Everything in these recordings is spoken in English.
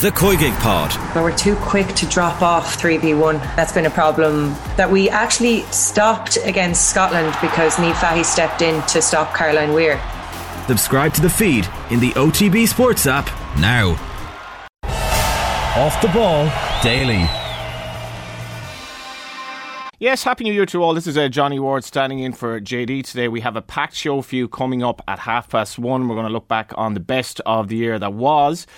The COYGIG Pod. But we're too quick to drop off 3v1. That's been a problem that we actually stopped against Scotland because Niamh Fahey stepped in to stop Caroline Weir. Subscribe to the feed in the OTB Sports app now. Off the ball daily. Yes, Happy New Year to all. This is uh, Johnny Ward standing in for JD today. We have a packed show for you coming up at half past one. We're going to look back on the best of the year that was.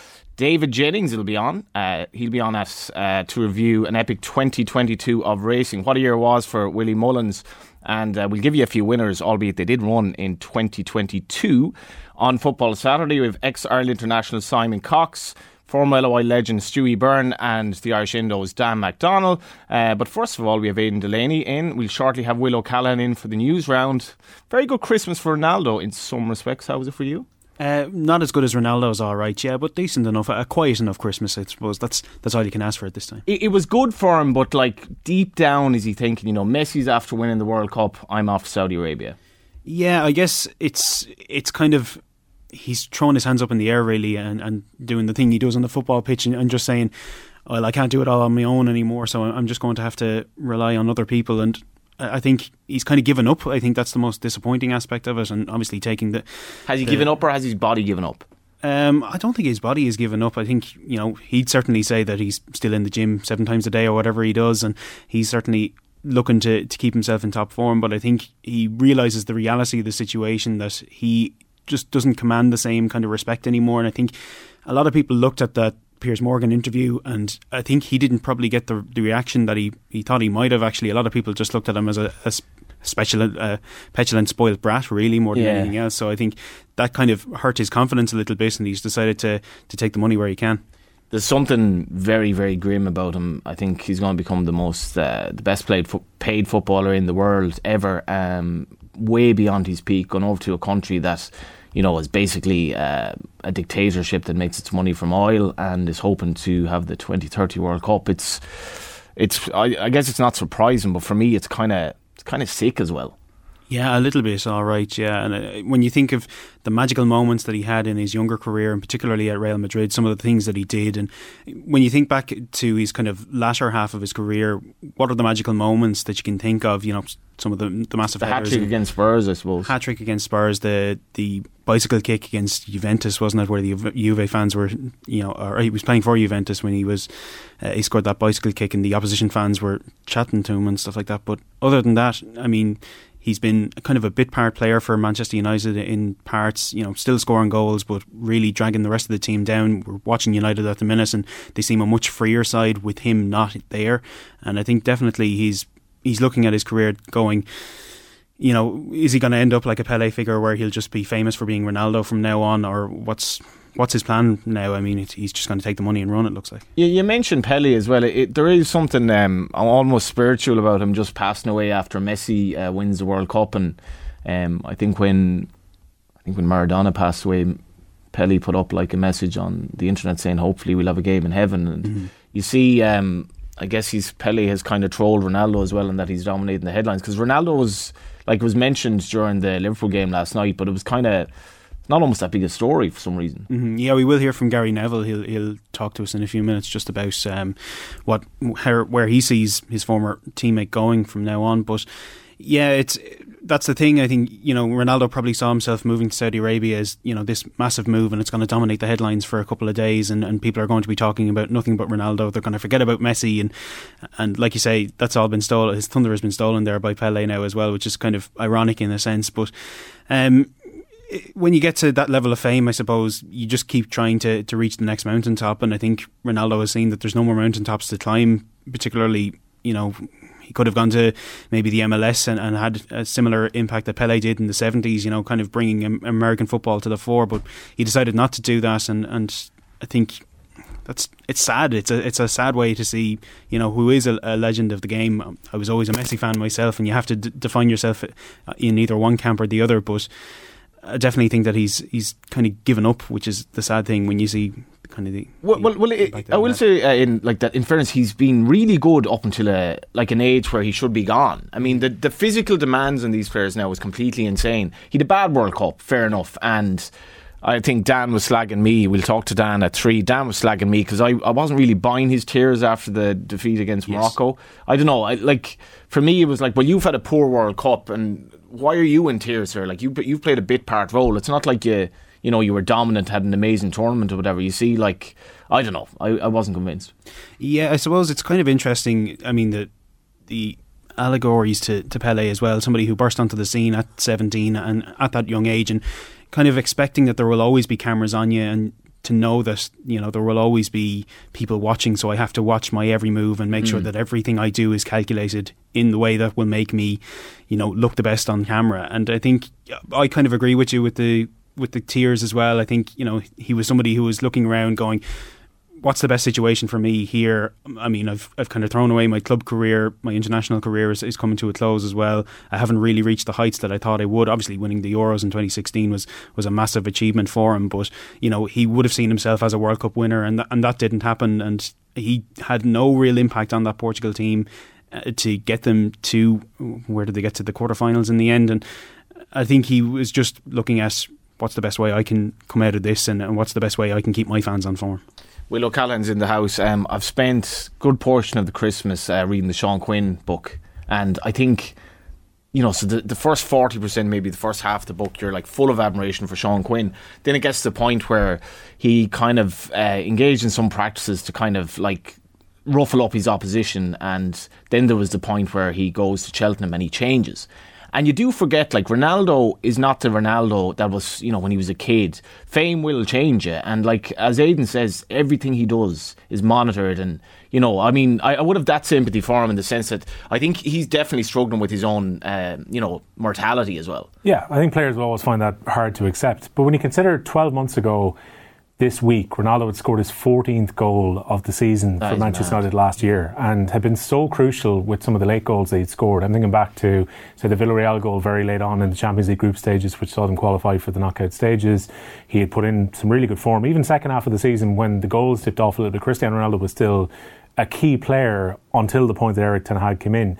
David Jennings will be on. Uh, he'll be on us uh, to review an epic 2022 of racing. What a year was for Willie Mullins. And uh, we'll give you a few winners, albeit they did run in 2022. On Football Saturday, we have ex Ireland international Simon Cox former LOI legend Stewie Byrne and the Irish Indo's Dan McDonnell. Uh, but first of all, we have Aidan Delaney in. We'll shortly have Will O'Callaghan in for the news round. Very good Christmas for Ronaldo in some respects. How was it for you? Uh, not as good as Ronaldo's, all right, yeah, but decent enough. A quiet enough Christmas, I suppose. That's that's all you can ask for at this time. It, it, was good for him, but like deep down, is he thinking, you know, Messi's after winning the World Cup, I'm off Saudi Arabia. Yeah, I guess it's it's kind of he's throwing his hands up in the air really and, and doing the thing he does on the football pitch and, and just saying, well, I can't do it all on my own anymore, so I'm just going to have to rely on other people. And I think he's kind of given up. I think that's the most disappointing aspect of it, and obviously taking the. Has he the, given up, or has his body given up? Um, I don't think his body has given up. I think you know he'd certainly say that he's still in the gym seven times a day or whatever he does, and he's certainly looking to to keep himself in top form. But I think he realizes the reality of the situation that he just doesn't command the same kind of respect anymore. And I think a lot of people looked at that Piers Morgan interview, and I think he didn't probably get the, the reaction that he, he thought he might have. Actually, a lot of people just looked at him as a, a special, uh, petulant, spoiled brat, really, more than yeah. anything else. So I think that kind of hurt his confidence a little bit, and he's decided to to take the money where he can. There's something very, very grim about him. I think he's going to become the most, uh, the best played fo- paid footballer in the world ever. Um, way beyond his peak, going over to a country that you know, is basically uh, a dictatorship that makes its money from oil and is hoping to have the 2030 World Cup. It's, it's. I, I guess it's not surprising, but for me, it's kind of, it's kind of sick as well. Yeah, a little bit, all right. Yeah, and uh, when you think of the magical moments that he had in his younger career, and particularly at Real Madrid, some of the things that he did, and when you think back to his kind of latter half of his career, what are the magical moments that you can think of? You know, some of the the massive the hat trick against Spurs, I suppose. Hat trick against Spurs, the the bicycle kick against Juventus, wasn't it? Where the Juve fans were, you know, or he was playing for Juventus when he was uh, he scored that bicycle kick, and the opposition fans were chatting to him and stuff like that. But other than that, I mean He's been kind of a bit part player for Manchester United in parts, you know, still scoring goals, but really dragging the rest of the team down. We're watching United at the minute, and they seem a much freer side with him not there. And I think definitely he's he's looking at his career going you know, is he going to end up like a Pele figure where he'll just be famous for being Ronaldo from now on, or what's what's his plan now? I mean, he's just going to take the money and run. It looks like. You, you mentioned Pele as well. It, there is something um, almost spiritual about him just passing away after Messi uh, wins the World Cup, and um, I think when I think when Maradona passed away, Pele put up like a message on the internet saying, "Hopefully, we'll have a game in heaven." And mm-hmm. you see. Um, I guess he's Pele has kind of trolled Ronaldo as well, and that he's dominating the headlines because Ronaldo was like it was mentioned during the Liverpool game last night, but it was kind of not almost that big a story for some reason. Mm-hmm. Yeah, we will hear from Gary Neville. He'll he'll talk to us in a few minutes just about um, what how, where he sees his former teammate going from now on. But yeah, it's that's the thing. I think you know Ronaldo probably saw himself moving to Saudi Arabia as you know this massive move, and it's going to dominate the headlines for a couple of days, and, and people are going to be talking about nothing but Ronaldo. They're going to forget about Messi, and and like you say, that's all been stolen. His thunder has been stolen there by Pele now as well, which is kind of ironic in a sense, but. Um, when you get to that level of fame, I suppose you just keep trying to, to reach the next mountaintop. And I think Ronaldo has seen that there's no more mountaintops to climb, particularly, you know, he could have gone to maybe the MLS and, and had a similar impact that Pele did in the 70s, you know, kind of bringing American football to the fore. But he decided not to do that. And, and I think that's it's sad. It's a it's a sad way to see you know who is a, a legend of the game. I was always a Messi fan myself, and you have to d- define yourself uh, in either one camp or the other. But I definitely think that he's he's kind of given up, which is the sad thing when you see kind of. Well, well, well it, I will say uh, in like that. In fairness, he's been really good up until a like an age where he should be gone. I mean, the the physical demands on these players now is completely insane. He had a bad World Cup, fair enough, and I think Dan was slagging me. We'll talk to Dan at three. Dan was slagging me because I, I wasn't really buying his tears after the defeat against yes. Morocco. I don't know. I, like for me, it was like, well, you've had a poor World Cup, and why are you in tears, sir? Like you you've played a bit part role. It's not like you you know you were dominant, had an amazing tournament or whatever. You see, like I don't know. I, I wasn't convinced. Yeah, I suppose it's kind of interesting. I mean the the allegories to, to Pele as well, somebody who burst onto the scene at 17 and at that young age and kind of expecting that there will always be cameras on you and to know that you know there will always be people watching so I have to watch my every move and make mm. sure that everything I do is calculated in the way that will make me you know look the best on camera and I think I kind of agree with you with the with the tears as well I think you know he was somebody who was looking around going what's the best situation for me here? I mean, I've I've kind of thrown away my club career, my international career is, is coming to a close as well. I haven't really reached the heights that I thought I would. Obviously, winning the Euros in 2016 was was a massive achievement for him, but you know he would have seen himself as a World Cup winner, and th- and that didn't happen, and he had no real impact on that Portugal team uh, to get them to where did they get to the quarterfinals in the end, and I think he was just looking at what's the best way I can come out of this, and, and what's the best way I can keep my fans on form. Will O'Callaghan's in the house. Um, I've spent good portion of the Christmas uh, reading the Sean Quinn book, and I think you know, so the, the first 40%, maybe the first half of the book, you're like full of admiration for Sean Quinn. Then it gets to the point where he kind of uh, engaged in some practices to kind of like ruffle up his opposition. And then there was the point where he goes to Cheltenham and he changes. And you do forget, like, Ronaldo is not the Ronaldo that was, you know, when he was a kid. Fame will change you. And, like, as Aidan says, everything he does is monitored. And, you know, I mean, I, I would have that sympathy for him in the sense that I think he's definitely struggling with his own, uh, you know, mortality as well. Yeah, I think players will always find that hard to accept. But when you consider 12 months ago, this week, Ronaldo had scored his 14th goal of the season that for Manchester mad. United last year and had been so crucial with some of the late goals that he'd scored. I'm thinking back to, say, the Villarreal goal very late on in the Champions League group stages, which saw them qualify for the knockout stages. He had put in some really good form. Even second half of the season, when the goals tipped off a little bit, Cristiano Ronaldo was still a key player until the point that Erik Ten Hag came in.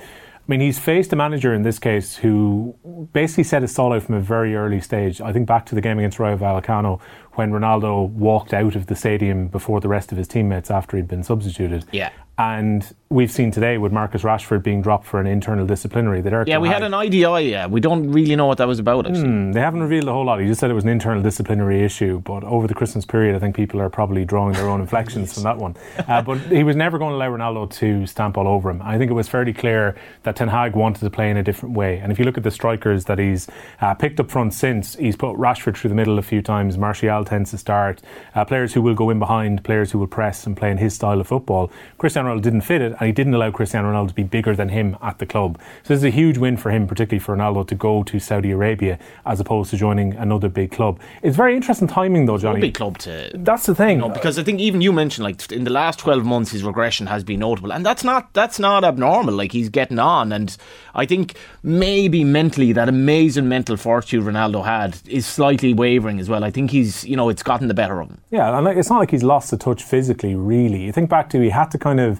I mean, he's faced a manager in this case who basically set his stall out from a very early stage. I think back to the game against Rayo Vallecano when Ronaldo walked out of the stadium before the rest of his teammates after he'd been substituted. Yeah. And we've seen today with Marcus Rashford being dropped for an internal disciplinary. That yeah, we had an IDI. Yeah, we don't really know what that was about. Actually, mm, they haven't revealed a whole lot. He just said it was an internal disciplinary issue. But over the Christmas period, I think people are probably drawing their own inflections from that one. Uh, but he was never going to allow Ronaldo to stamp all over him. I think it was fairly clear that Ten Hag wanted to play in a different way. And if you look at the strikers that he's uh, picked up front since, he's put Rashford through the middle a few times. Martial tends to start. Uh, players who will go in behind, players who will press and play in his style of football. Cristiano Ronaldo didn't fit it, and he didn't allow Cristiano Ronaldo to be bigger than him at the club. So this is a huge win for him, particularly for Ronaldo to go to Saudi Arabia as opposed to joining another big club. It's very interesting timing, though, Johnny. big club to. That's the thing, you know, because I think even you mentioned like in the last twelve months his regression has been notable, and that's not that's not abnormal. Like he's getting on, and I think maybe mentally that amazing mental fortitude Ronaldo had is slightly wavering as well. I think he's you know it's gotten the better of him. Yeah, and it's not like he's lost the touch physically. Really, you think back to he had to kind of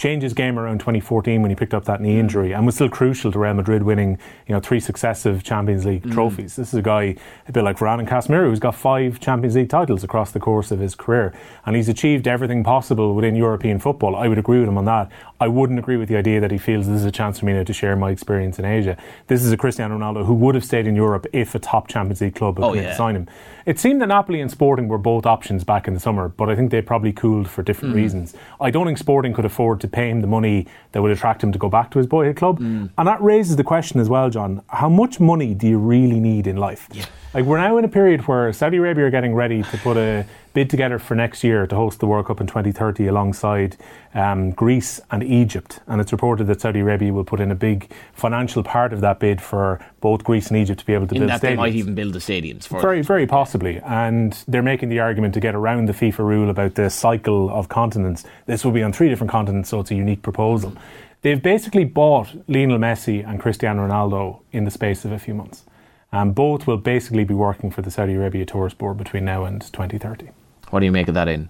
change his game around 2014 when he picked up that knee mm. injury and was still crucial to Real Madrid winning, you know, three successive Champions League mm. trophies. This is a guy a bit like Varane and Casemiro who's got five Champions League titles across the course of his career and he's achieved everything possible within European football. I would agree with him on that. I wouldn't agree with the idea that he feels this is a chance for me now to share my experience in Asia. This is a Cristiano Ronaldo who would have stayed in Europe if a top Champions League club had oh, yeah. sign him. It seemed that Napoli and Sporting were both options back in the summer, but I think they probably cooled for different mm. reasons. I don't think Sporting could afford to pay him the money that would attract him to go back to his boyhood club. Mm. And that raises the question as well, John how much money do you really need in life? Yeah. Like, we're now in a period where Saudi Arabia are getting ready to put a bid together for next year to host the World Cup in 2030 alongside um, Greece and Egypt. And it's reported that Saudi Arabia will put in a big financial part of that bid for both Greece and Egypt to be able to in build that stadiums. They might even build the stadiums for Very, very possibly. And they're making the argument to get around the FIFA rule about the cycle of continents. This will be on three different continents, so it's a unique proposal. They've basically bought Lionel Messi and Cristiano Ronaldo in the space of a few months. And both will basically be working for the Saudi Arabia Tourist Board between now and 2030. What do you make of that in?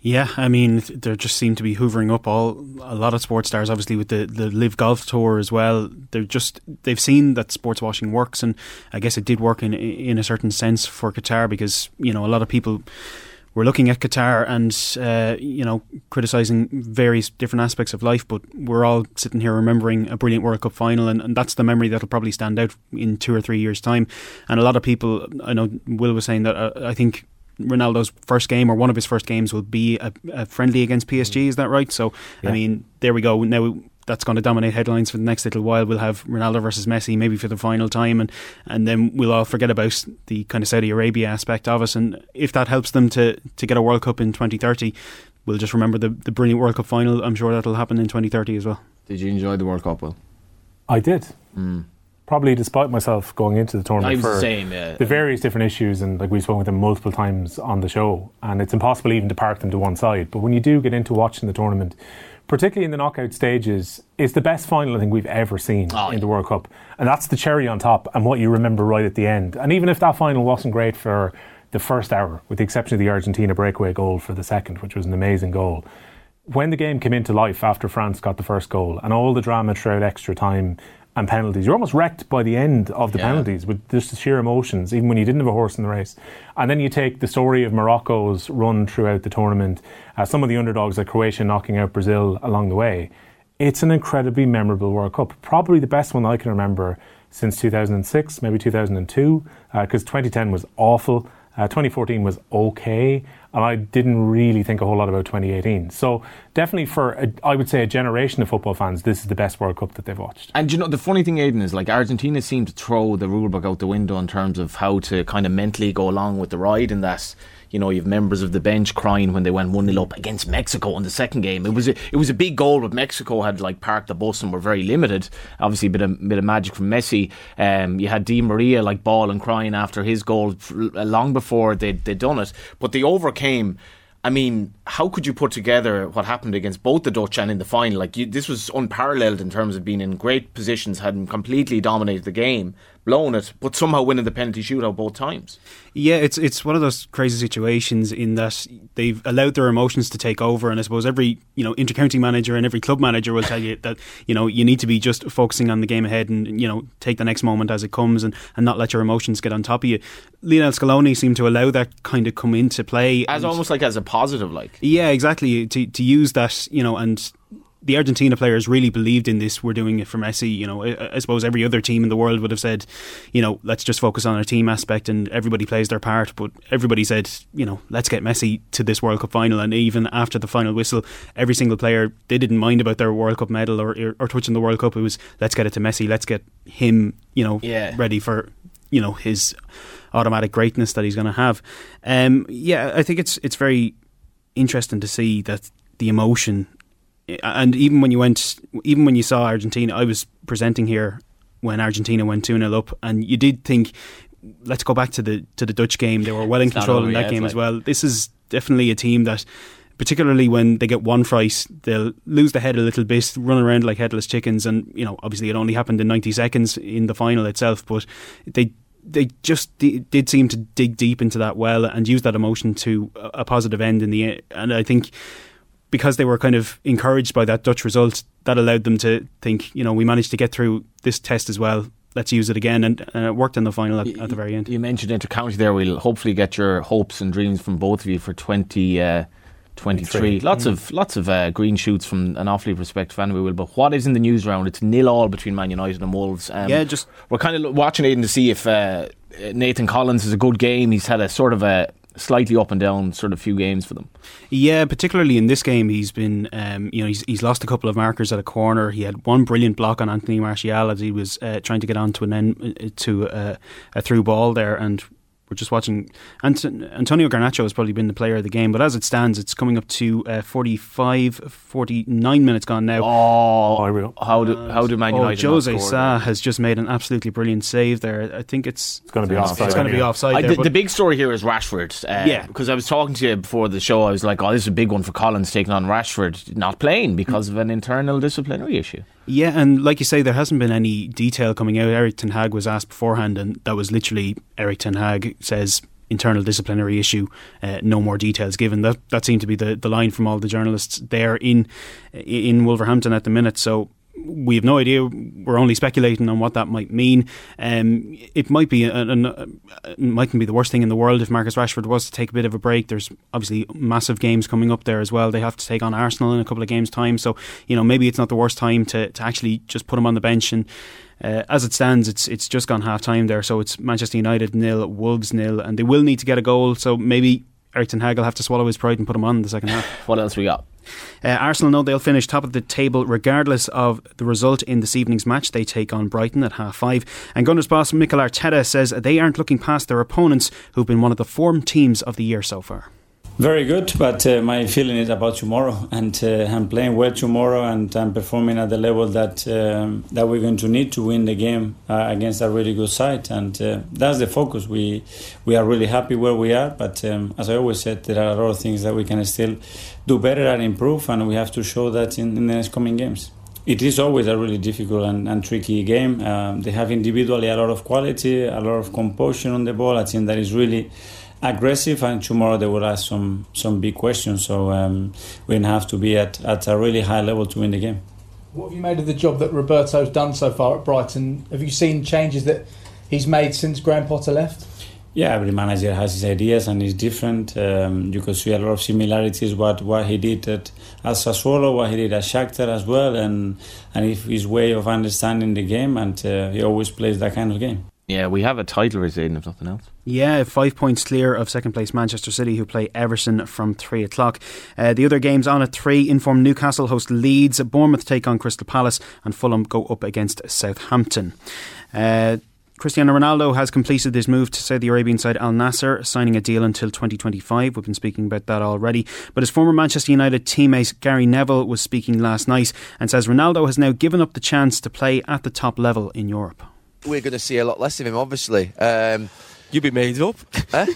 Yeah, I mean, there just seem to be hoovering up all a lot of sports stars. Obviously, with the the LIV Golf Tour as well, they're just they've seen that sports washing works, and I guess it did work in in a certain sense for Qatar because you know a lot of people were looking at Qatar and uh, you know criticizing various different aspects of life, but we're all sitting here remembering a brilliant World Cup final, and, and that's the memory that'll probably stand out in two or three years' time. And a lot of people, I know Will was saying that uh, I think Ronaldo's first game or one of his first games will be a, a friendly against PSG. Is that right? So yeah. I mean, there we go. Now that's going to dominate headlines for the next little while. We'll have Ronaldo versus Messi maybe for the final time, and and then we'll all forget about the kind of Saudi Arabia aspect of us. And if that helps them to to get a World Cup in 2030, we'll just remember the the brilliant World Cup final. I'm sure that'll happen in 2030 as well. Did you enjoy the World Cup? Will I did. Mm probably despite myself going into the tournament for the, same, yeah. the various different issues and like we've spoken with them multiple times on the show and it's impossible even to park them to one side but when you do get into watching the tournament particularly in the knockout stages is the best final I think we've ever seen oh, in the World Cup. And that's the cherry on top and what you remember right at the end. And even if that final wasn't great for the first hour with the exception of the Argentina breakaway goal for the second which was an amazing goal when the game came into life after France got the first goal and all the drama throughout extra time and penalties. You're almost wrecked by the end of the yeah. penalties with just the sheer emotions, even when you didn't have a horse in the race. And then you take the story of Morocco's run throughout the tournament, uh, some of the underdogs like Croatia knocking out Brazil along the way. It's an incredibly memorable World Cup, probably the best one I can remember since 2006, maybe 2002, because uh, 2010 was awful. Uh, 2014 was okay, and I didn't really think a whole lot about 2018. So definitely for a, I would say a generation of football fans, this is the best World Cup that they've watched. And you know the funny thing, Aidan, is like Argentina seemed to throw the rulebook out the window in terms of how to kind of mentally go along with the ride, and that you know, you have members of the bench crying when they went 1 0 up against Mexico in the second game. It was a, it was a big goal, but Mexico had like parked the bus and were very limited. Obviously, a bit of, bit of magic from Messi. Um, you had Di Maria like bawling, crying after his goal long before they'd, they'd done it. But they overcame. I mean, how could you put together what happened against both the Dutch and in the final? Like, you, this was unparalleled in terms of being in great positions, had completely dominated the game, blown it, but somehow winning the penalty shootout both times. Yeah, it's it's one of those crazy situations in that they've allowed their emotions to take over, and I suppose every you know intercounty manager and every club manager will tell you that you know you need to be just focusing on the game ahead and you know take the next moment as it comes and, and not let your emotions get on top of you. Lionel Scaloni seemed to allow that kind of come into play as almost like as a positive, like yeah, exactly to to use that you know and the Argentina players really believed in this. We're doing it for Messi. You know, I, I, suppose every other team in the world would have said, you know, let's just focus on our team aspect and everybody plays their part. But everybody said, you know, let's get Messi to this World Cup final. And even after the final whistle, every single player they didn't mind about their World Cup medal or or, or touching the World Cup. It was let's get it to Messi. Let's get him, you know, yeah. ready for you know his automatic greatness that he's going to have. Um, yeah, I think it's it's very interesting to see that the emotion and even when you went, even when you saw Argentina, I was presenting here when Argentina went two 0 up, and you did think, let's go back to the to the Dutch game. They were well in control in that yet, game like... as well. This is definitely a team that. Particularly when they get one fright, they'll lose the head a little bit, run around like headless chickens, and you know obviously it only happened in ninety seconds in the final itself. But they they just d- did seem to dig deep into that well and use that emotion to a positive end in the end. And I think because they were kind of encouraged by that Dutch result, that allowed them to think, you know, we managed to get through this test as well. Let's use it again, and, and it worked in the final at, at, the very end. You mentioned intercounty there. We'll hopefully get your hopes and dreams from both of you for twenty. Uh, 23. Lots mm. of lots of uh, green shoots from an Offaly perspective anyway, we Will. But what is in the news round? It's nil all between Man United and Wolves. Um, yeah, just we're kind of watching Aidan to see if uh, Nathan Collins is a good game. He's had a sort of a slightly up and down sort of few games for them. Yeah, particularly in this game, he's been um, you know he's, he's lost a couple of markers at a corner. He had one brilliant block on Anthony Martial as he was uh, trying to get onto an end uh, to uh, a through ball there, and we're just watching. Antonio Garnacho has probably been the player of the game, but as it stands, it's coming up to uh, 45, 49 minutes gone now. Oh, how do how do Man oh, United? Oh, Jose Sa has just made an absolutely brilliant save there. I think it's it's going to be offside. It's going to be offside. I, the, the, big story here is Rashford. Uh, yeah, because I was talking to you before the show. I was like, oh, this is a big one for Collins taking on Rashford, not playing because of an internal disciplinary issue. Yeah, and like you say, there hasn't been any detail coming out. Erik Ten Hag was asked beforehand, and that was literally Erik Ten Hag says internal disciplinary issue. Uh, no more details given. That that seemed to be the, the line from all the journalists there in in Wolverhampton at the minute. So we have no idea. We're only speculating on what that might mean. Um, it might be an, an, it mightn't be the worst thing in the world if Marcus Rashford was to take a bit of a break. There's obviously massive games coming up there as well. They have to take on Arsenal in a couple of games' time, so you know maybe it's not the worst time to, to actually just put him on the bench. And uh, as it stands, it's it's just gone half time there, so it's Manchester United nil, Wolves nil, and they will need to get a goal. So maybe Erik ten Hag will have to swallow his pride and put him on in the second half. what else we got? Uh, Arsenal know they'll finish top of the table regardless of the result in this evening's match. They take on Brighton at half five. And Gunners boss Mikel Arteta says they aren't looking past their opponents, who've been one of the form teams of the year so far. Very good, but uh, my feeling is about tomorrow, and uh, I'm playing well tomorrow, and I'm performing at the level that um, that we're going to need to win the game uh, against a really good side, and uh, that's the focus. We we are really happy where we are, but um, as I always said, there are a lot of things that we can still do better and improve, and we have to show that in, in the next coming games. It is always a really difficult and, and tricky game. Um, they have individually a lot of quality, a lot of composure on the ball. I think that is really aggressive, and tomorrow they will ask some some big questions. So um, we're gonna have to be at, at a really high level to win the game. What have you made of the job that Roberto's done so far at Brighton? Have you seen changes that he's made since Graham Potter left? Yeah, every manager has his ideas and is different. Um, you can see a lot of similarities what what he did at, at Sassuolo, what he did at Shakhtar as well, and and his way of understanding the game, and uh, he always plays that kind of game. Yeah, we have a title retain, if nothing else. Yeah, five points clear of second place Manchester City, who play Everton from three o'clock. Uh, the other games on at three: informed Newcastle host Leeds, Bournemouth take on Crystal Palace, and Fulham go up against Southampton. Uh, Cristiano Ronaldo has completed his move to Saudi Arabian side Al Nassr, signing a deal until 2025. We've been speaking about that already. But his former Manchester United teammate Gary Neville was speaking last night and says Ronaldo has now given up the chance to play at the top level in Europe we're going to see a lot less of him, obviously. Um, you be made up. Eh?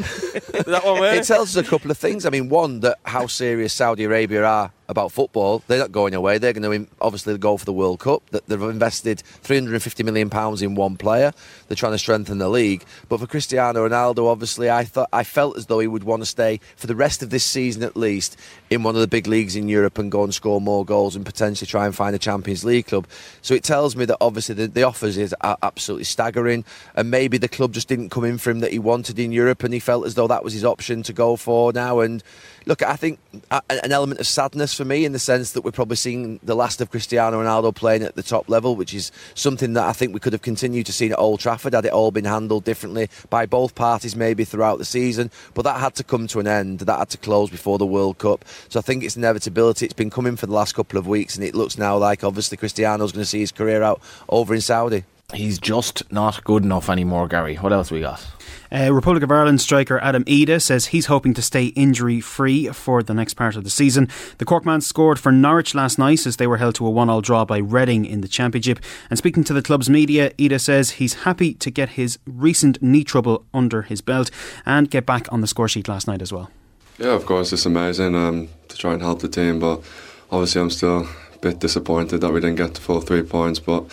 that one It tells us a couple of things. I mean, one, that how serious Saudi Arabia are about football. They're not going away. They're going to obviously go for the World Cup. They've invested 350 million pounds in one player. They're trying to strengthen the league. But for Cristiano Ronaldo, obviously, I thought I felt as though he would want to stay for the rest of this season at least in one of the big leagues in Europe and go and score more goals and potentially try and find a Champions League club. So it tells me that obviously the, the offers is absolutely staggering, and maybe the club just didn't come in for him that he wanted in Europe, and he felt as though that was his option to go for now. And look, I think an element of sadness for me in the sense that we're probably seeing the last of Cristiano Ronaldo playing at the top level, which is something that I think we could have continued to see at Old Trafford had it all been handled differently by both parties maybe throughout the season. But that had to come to an end. That had to close before the World Cup. So I think it's inevitability. It's been coming for the last couple of weeks, and it looks now like obviously Cristiano's going to see his career out over in Saudi. He's just not good enough anymore, Gary. What else we got? Uh, Republic of Ireland striker Adam Idah says he's hoping to stay injury free for the next part of the season. The Corkman scored for Norwich last night as they were held to a one all draw by Reading in the Championship. And speaking to the club's media, Idah says he's happy to get his recent knee trouble under his belt and get back on the score sheet last night as well. Yeah, of course, it's amazing um, to try and help the team, but obviously I'm still a bit disappointed that we didn't get the full three points. But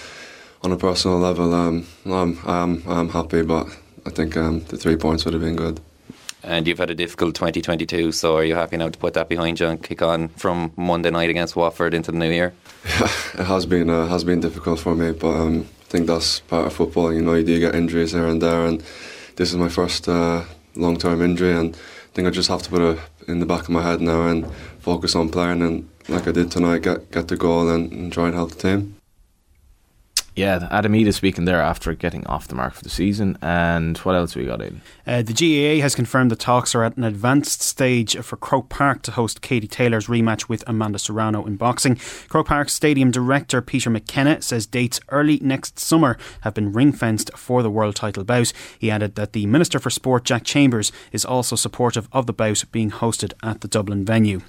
on a personal level, um, I'm, I'm, I'm happy, but I think um, the three points would have been good. And you've had a difficult 2022, so are you happy now to put that behind you and kick on from Monday night against Watford into the new year? Yeah, it has been uh, has been difficult for me, but um, I think that's part of football. You know, you do get injuries here and there, and this is my first uh, long term injury, and I think I just have to put it in the back of my head now and focus on playing, and like I did tonight, get get the goal and, and try and help the team yeah, Adam Idah speaking there after getting off the mark for the season. And what else we got in? Uh, the GAA has confirmed the talks are at an advanced stage for Croke Park to host Katie Taylor's rematch with Amanda Serrano in boxing. Croke Park Stadium director Peter McKenna says dates early next summer have been ring fenced for the world title bout. He added that the Minister for Sport, Jack Chambers, is also supportive of the bout being hosted at the Dublin venue.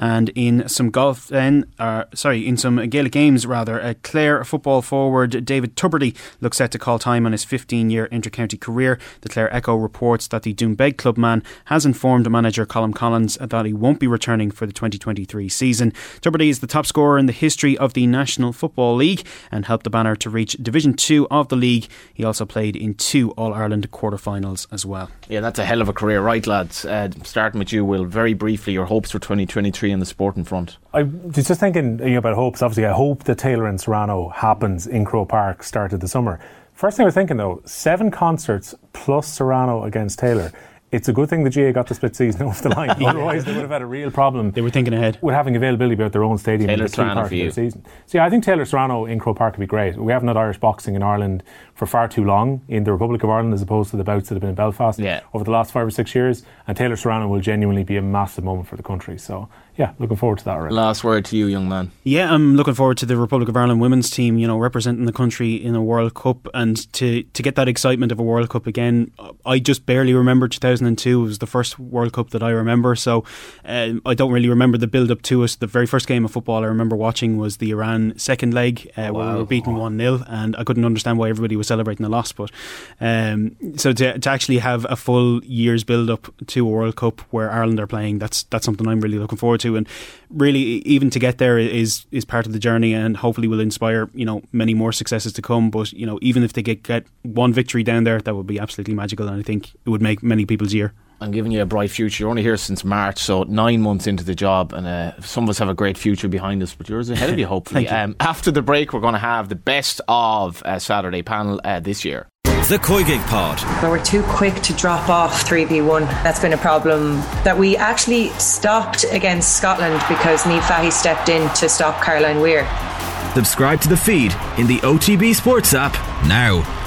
And in some golf, then, uh, sorry, in some Gaelic games rather, uh, Clare football forward David Tubridy looks set to call time on his 15 year inter-county career. The Clare Echo reports that the Doonbeg club man has informed manager Colm Collins that he won't be returning for the 2023 season. Tubridy is the top scorer in the history of the National Football League and helped the banner to reach Division 2 of the league. He also played in two All Ireland quarter-finals as well. Yeah, that's a hell of a career, right, lads? Uh, starting with you, Will, very briefly, your hopes for 2023 in the sporting front. I was just thinking you know, about hopes. Obviously, I hope that Taylor and Serrano happens in Croke Park start of the summer. First thing I was thinking though, seven concerts plus Serrano against Taylor it's a good thing the GAA got the split season off the line. Otherwise, they would have had a real problem. They were thinking ahead with having availability about their own stadium Taylor in the Serrano part of the season. So yeah, I think Taylor Serrano in Croke Park would be great. We haven't had Irish boxing in Ireland for far too long in the Republic of Ireland, as opposed to the bouts that have been in Belfast yeah. over the last five or six years. And Taylor Serrano will genuinely be a massive moment for the country. So yeah, looking forward to that. Already. Last word to you, young man. Yeah, I'm looking forward to the Republic of Ireland women's team. You know, representing the country in a World Cup and to to get that excitement of a World Cup again. I just barely remember 2002. It was the first World Cup that I remember, so um, I don't really remember the build up to it. The very first game of football I remember watching was the Iran second leg uh, wow. where we were beaten one 0 and I couldn't understand why everybody was celebrating the loss. But um, so to to actually have a full year's build up to a World Cup where Ireland are playing, that's that's something I'm really looking forward to and really even to get there is is part of the journey and hopefully will inspire you know many more successes to come but you know even if they get, get one victory down there that would be absolutely magical and I think it would make many people's year I'm giving you a bright future. You're only here since March, so nine months into the job, and uh, some of us have a great future behind us, but yours ahead of you, hopefully. you. Um, after the break, we're going to have the best of uh, Saturday panel uh, this year. The COYGIG Pod. We were too quick to drop off 3v1. That's been a problem that we actually stopped against Scotland because Fahey stepped in to stop Caroline Weir. Subscribe to the feed in the OTB Sports app now.